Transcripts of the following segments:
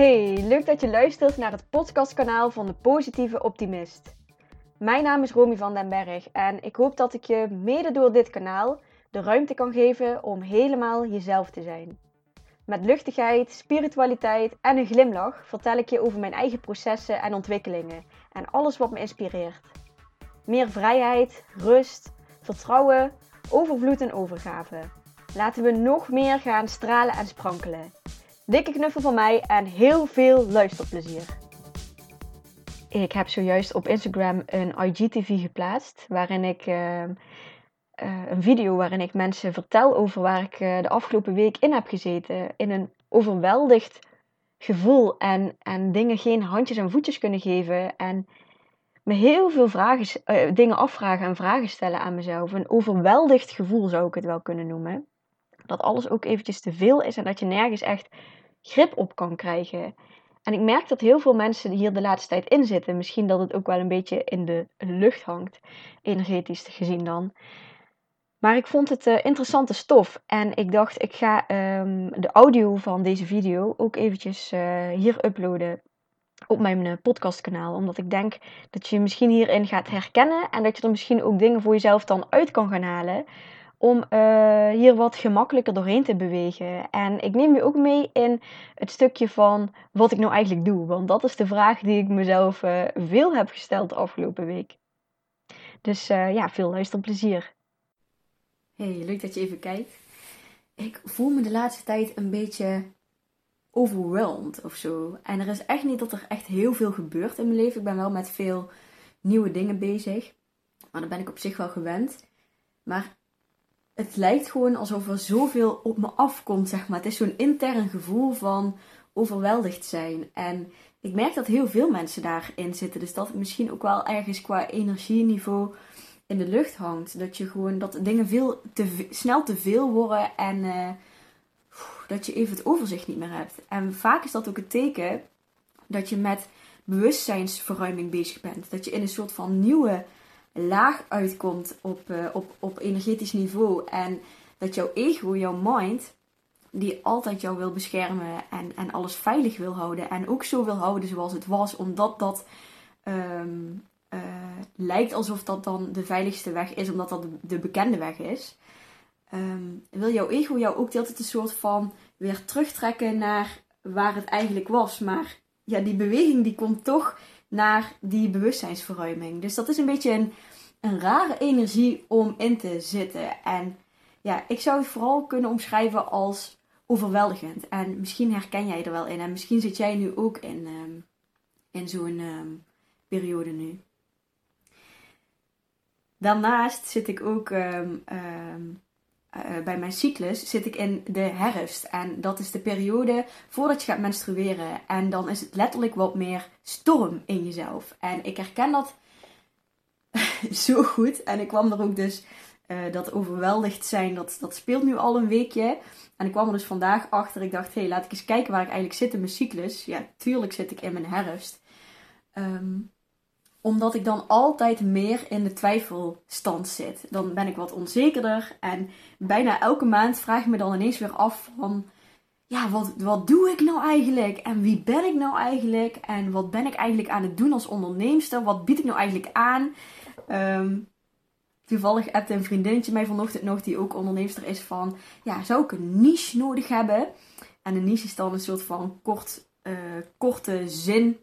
Hey, leuk dat je luistert naar het podcastkanaal van de Positieve Optimist. Mijn naam is Romy van den Berg en ik hoop dat ik je mede door dit kanaal de ruimte kan geven om helemaal jezelf te zijn. Met luchtigheid, spiritualiteit en een glimlach vertel ik je over mijn eigen processen en ontwikkelingen en alles wat me inspireert. Meer vrijheid, rust, vertrouwen, overvloed en overgave. Laten we nog meer gaan stralen en sprankelen. Dikke knuffel van mij en heel veel luisterplezier. Ik heb zojuist op Instagram een IGTV geplaatst waarin ik uh, uh, een video waarin ik mensen vertel over waar ik uh, de afgelopen week in heb gezeten. In een overweldigd gevoel en, en dingen geen handjes en voetjes kunnen geven. En me heel veel vragen, dingen afvragen en vragen stellen aan mezelf. Een overweldigd gevoel zou ik het wel kunnen noemen. Dat alles ook eventjes te veel is en dat je nergens echt grip op kan krijgen. En ik merk dat heel veel mensen hier de laatste tijd in zitten. Misschien dat het ook wel een beetje in de lucht hangt, energetisch gezien dan. Maar ik vond het uh, interessante stof. En ik dacht, ik ga um, de audio van deze video ook eventjes uh, hier uploaden op mijn uh, podcastkanaal. Omdat ik denk dat je misschien hierin gaat herkennen. En dat je er misschien ook dingen voor jezelf dan uit kan gaan halen om uh, hier wat gemakkelijker doorheen te bewegen. En ik neem je ook mee in het stukje van wat ik nou eigenlijk doe. Want dat is de vraag die ik mezelf uh, veel heb gesteld de afgelopen week. Dus uh, ja, veel luisterplezier. Hey, leuk dat je even kijkt. Ik voel me de laatste tijd een beetje overwhelmed of zo. En er is echt niet dat er echt heel veel gebeurt in mijn leven. Ik ben wel met veel nieuwe dingen bezig. Maar daar ben ik op zich wel gewend. Maar het lijkt gewoon alsof er zoveel op me afkomt, zeg maar. Het is zo'n intern gevoel van overweldigd zijn. En ik merk dat heel veel mensen daarin zitten. Dus dat het misschien ook wel ergens qua energieniveau in de lucht hangt. Dat je gewoon dat dingen veel te, snel te veel worden en uh, dat je even het overzicht niet meer hebt. En vaak is dat ook het teken dat je met bewustzijnsverruiming bezig bent. Dat je in een soort van nieuwe laag uitkomt op, uh, op, op energetisch niveau. En dat jouw ego, jouw mind, die altijd jou wil beschermen en, en alles veilig wil houden. En ook zo wil houden zoals het was, omdat dat um, uh, lijkt alsof dat dan de veiligste weg is, omdat dat de, de bekende weg is. Um, wil jouw ego jou ook altijd een soort van weer terugtrekken naar waar het eigenlijk was. Maar ja, die beweging die komt toch naar die bewustzijnsverruiming. Dus dat is een beetje een, een rare energie om in te zitten. En ja, ik zou het vooral kunnen omschrijven als overweldigend. En misschien herken jij er wel in. En misschien zit jij nu ook in, um, in zo'n um, periode nu. Daarnaast zit ik ook um, uh, bij mijn cyclus zit ik in de herfst. En dat is de periode voordat je gaat menstrueren. En dan is het letterlijk wat meer storm in jezelf. En ik herken dat zo goed. En ik kwam er ook dus, uh, dat overweldigd zijn, dat, dat speelt nu al een weekje. En ik kwam er dus vandaag achter. Ik dacht, hé, hey, laat ik eens kijken waar ik eigenlijk zit in mijn cyclus. Ja, tuurlijk zit ik in mijn herfst. Um, omdat ik dan altijd meer in de twijfelstand zit. Dan ben ik wat onzekerder. En bijna elke maand vraag ik me dan ineens weer af van... Ja, wat, wat doe ik nou eigenlijk? En wie ben ik nou eigenlijk? En wat ben ik eigenlijk aan het doen als onderneemster? Wat bied ik nou eigenlijk aan? Um, toevallig appte een vriendinnetje mij vanochtend nog, die ook onderneemster is, van... Ja, zou ik een niche nodig hebben? En een niche is dan een soort van kort, uh, korte zin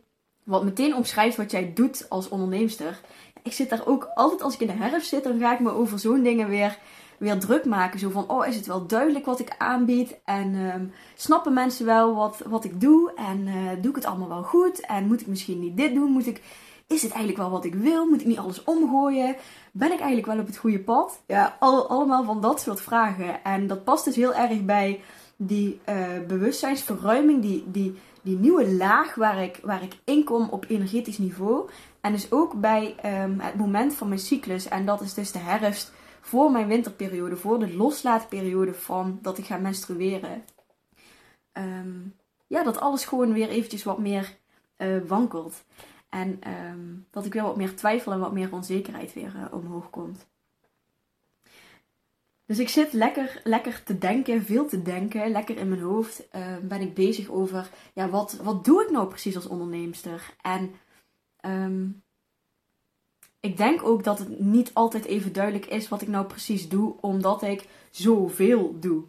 wat meteen omschrijft wat jij doet als onderneemster. Ik zit daar ook altijd als ik in de herfst zit, dan ga ik me over zo'n dingen weer, weer druk maken. Zo van, oh, is het wel duidelijk wat ik aanbied? En um, snappen mensen wel wat, wat ik doe? En uh, doe ik het allemaal wel goed? En moet ik misschien niet dit doen? Moet ik, is het eigenlijk wel wat ik wil? Moet ik niet alles omgooien? Ben ik eigenlijk wel op het goede pad? Ja, al, allemaal van dat soort vragen. En dat past dus heel erg bij die uh, bewustzijnsverruiming, die, die die nieuwe laag waar ik, waar ik inkom op energetisch niveau. En dus ook bij um, het moment van mijn cyclus. En dat is dus de herfst voor mijn winterperiode. Voor de loslaatperiode van dat ik ga menstrueren. Um, ja, dat alles gewoon weer eventjes wat meer uh, wankelt. En um, dat ik weer wat meer twijfel en wat meer onzekerheid weer uh, omhoog komt. Dus ik zit lekker, lekker te denken, veel te denken, lekker in mijn hoofd. Uh, ben ik bezig over, ja, wat, wat doe ik nou precies als onderneemster? En um, ik denk ook dat het niet altijd even duidelijk is wat ik nou precies doe, omdat ik zoveel doe.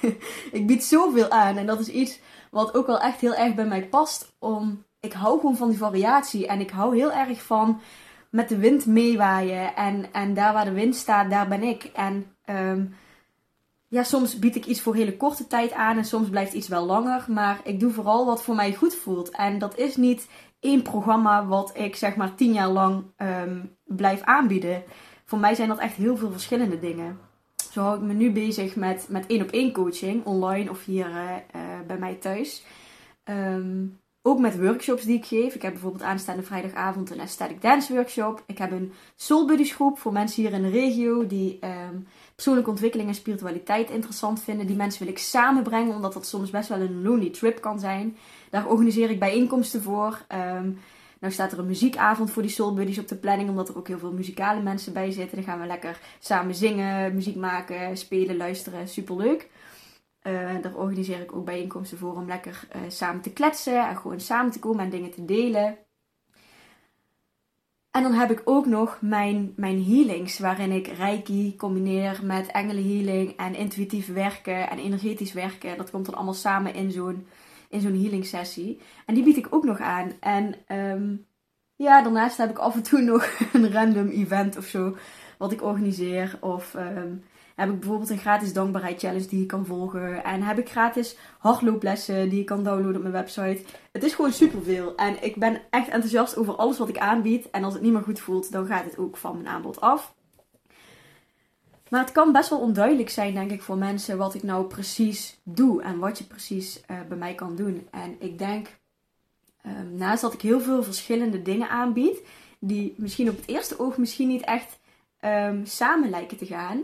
ik bied zoveel aan en dat is iets wat ook wel echt heel erg bij mij past. Om, ik hou gewoon van die variatie en ik hou heel erg van met de wind meewaaien. En, en daar waar de wind staat, daar ben ik. En um, ja, soms bied ik iets voor hele korte tijd aan en soms blijft iets wel langer. Maar ik doe vooral wat voor mij goed voelt. En dat is niet één programma wat ik zeg maar tien jaar lang um, blijf aanbieden. Voor mij zijn dat echt heel veel verschillende dingen. Zo hou ik me nu bezig met, met één op één coaching, online of hier uh, bij mij thuis. Um, ook met workshops die ik geef. Ik heb bijvoorbeeld aanstaande vrijdagavond een aesthetic dance workshop. Ik heb een soul buddies groep voor mensen hier in de regio die um, persoonlijke ontwikkeling en spiritualiteit interessant vinden. Die mensen wil ik samenbrengen, omdat dat soms best wel een lonely trip kan zijn. Daar organiseer ik bijeenkomsten voor. Um, nou staat er een muziekavond voor die soul buddies op de planning, omdat er ook heel veel muzikale mensen bij zitten. Dan gaan we lekker samen zingen, muziek maken, spelen, luisteren. Superleuk. Uh, daar organiseer ik ook bijeenkomsten voor om lekker uh, samen te kletsen en gewoon samen te komen en dingen te delen. En dan heb ik ook nog mijn, mijn healings, waarin ik reiki combineer met engelenhealing en intuïtief werken en energetisch werken. Dat komt dan allemaal samen in zo'n in zo'n healing sessie. En die bied ik ook nog aan. En um, ja, daarnaast heb ik af en toe nog een random event of zo, wat ik organiseer. Of um, heb ik bijvoorbeeld een gratis dankbaarheid challenge die je kan volgen. En heb ik gratis hardlooplessen die je kan downloaden op mijn website. Het is gewoon superveel. En ik ben echt enthousiast over alles wat ik aanbied. En als het niet meer goed voelt, dan gaat het ook van mijn aanbod af. Maar het kan best wel onduidelijk zijn, denk ik, voor mensen wat ik nou precies doe en wat je precies uh, bij mij kan doen. En ik denk, um, naast dat ik heel veel verschillende dingen aanbied, die misschien op het eerste oog misschien niet echt um, samen lijken te gaan,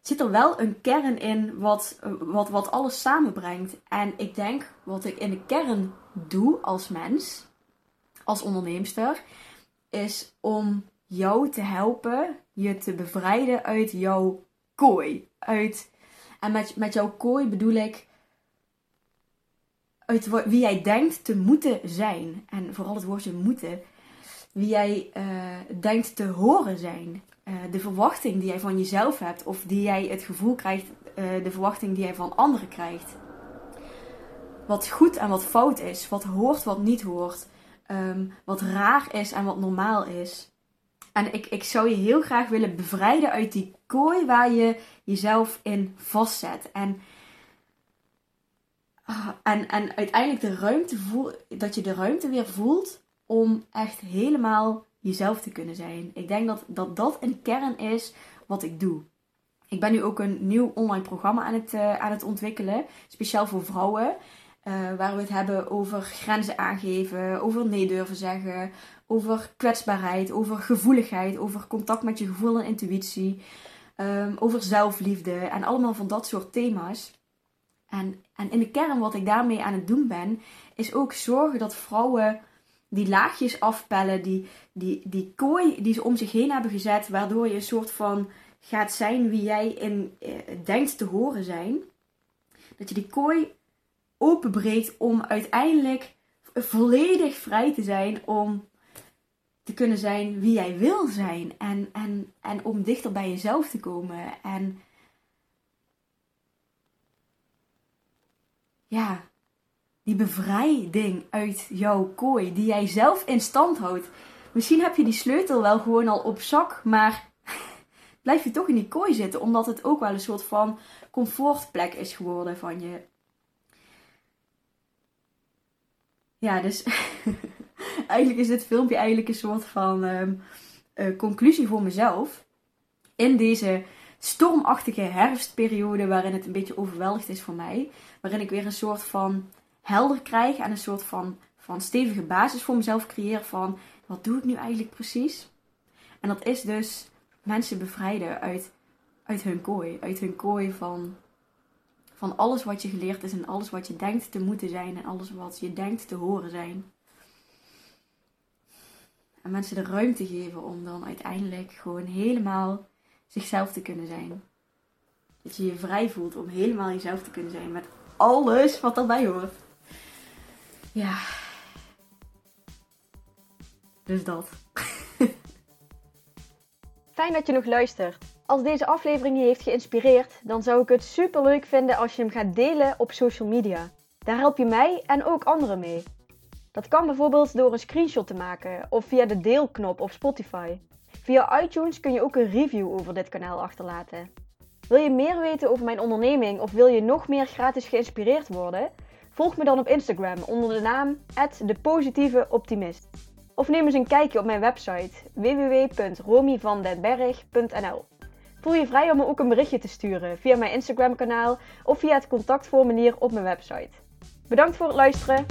zit er wel een kern in wat, wat, wat alles samenbrengt. En ik denk, wat ik in de kern doe als mens, als onderneemster, is om jou te helpen, je te bevrijden uit jouw kooi. Uit, en met, met jouw kooi bedoel ik uit wie jij denkt te moeten zijn. En vooral het woordje moeten. Wie jij uh, denkt te horen zijn. Uh, de verwachting die jij van jezelf hebt. Of die jij het gevoel krijgt, uh, de verwachting die jij van anderen krijgt. Wat goed en wat fout is. Wat hoort, wat niet hoort. Um, wat raar is en wat normaal is. En ik, ik zou je heel graag willen bevrijden uit die kooi waar je jezelf in vastzet. En, ah, en, en uiteindelijk de ruimte voel, dat je de ruimte weer voelt om echt helemaal jezelf te kunnen zijn. Ik denk dat dat, dat een kern is wat ik doe. Ik ben nu ook een nieuw online programma aan het, uh, aan het ontwikkelen, speciaal voor vrouwen. Uh, waar we het hebben over grenzen aangeven, over nee durven zeggen, over kwetsbaarheid, over gevoeligheid, over contact met je gevoel en intuïtie, um, over zelfliefde en allemaal van dat soort thema's. En, en in de kern wat ik daarmee aan het doen ben, is ook zorgen dat vrouwen die laagjes afpellen, die, die, die kooi die ze om zich heen hebben gezet, waardoor je een soort van gaat zijn wie jij in, eh, denkt te horen zijn. Dat je die kooi openbreekt om uiteindelijk volledig vrij te zijn om te kunnen zijn wie jij wil zijn. En, en, en om dichter bij jezelf te komen. En ja, die bevrijding uit jouw kooi, die jij zelf in stand houdt. Misschien heb je die sleutel wel gewoon al op zak, maar blijf je toch in die kooi zitten, omdat het ook wel een soort van comfortplek is geworden van je. Ja, dus eigenlijk is dit filmpje eigenlijk een soort van um, uh, conclusie voor mezelf. In deze stormachtige herfstperiode waarin het een beetje overweldigd is voor mij. Waarin ik weer een soort van helder krijg en een soort van, van stevige basis voor mezelf creëer van wat doe ik nu eigenlijk precies? En dat is dus mensen bevrijden uit, uit hun kooi. Uit hun kooi van, van alles wat je geleerd is en alles wat je denkt te moeten zijn en alles wat je denkt te horen zijn. En mensen de ruimte geven om dan uiteindelijk gewoon helemaal zichzelf te kunnen zijn. Dat je je vrij voelt om helemaal jezelf te kunnen zijn met alles wat erbij hoort. Ja. Dus dat. Fijn dat je nog luistert. Als deze aflevering je heeft geïnspireerd, dan zou ik het super leuk vinden als je hem gaat delen op social media. Daar help je mij en ook anderen mee. Dat kan bijvoorbeeld door een screenshot te maken of via de deelknop op Spotify. Via iTunes kun je ook een review over dit kanaal achterlaten. Wil je meer weten over mijn onderneming of wil je nog meer gratis geïnspireerd worden? Volg me dan op Instagram onder de naam @depositieveoptimist. Of neem eens een kijkje op mijn website www.romyvandenberg.nl. Voel je vrij om me ook een berichtje te sturen via mijn Instagram kanaal of via het contactformulier op mijn website. Bedankt voor het luisteren.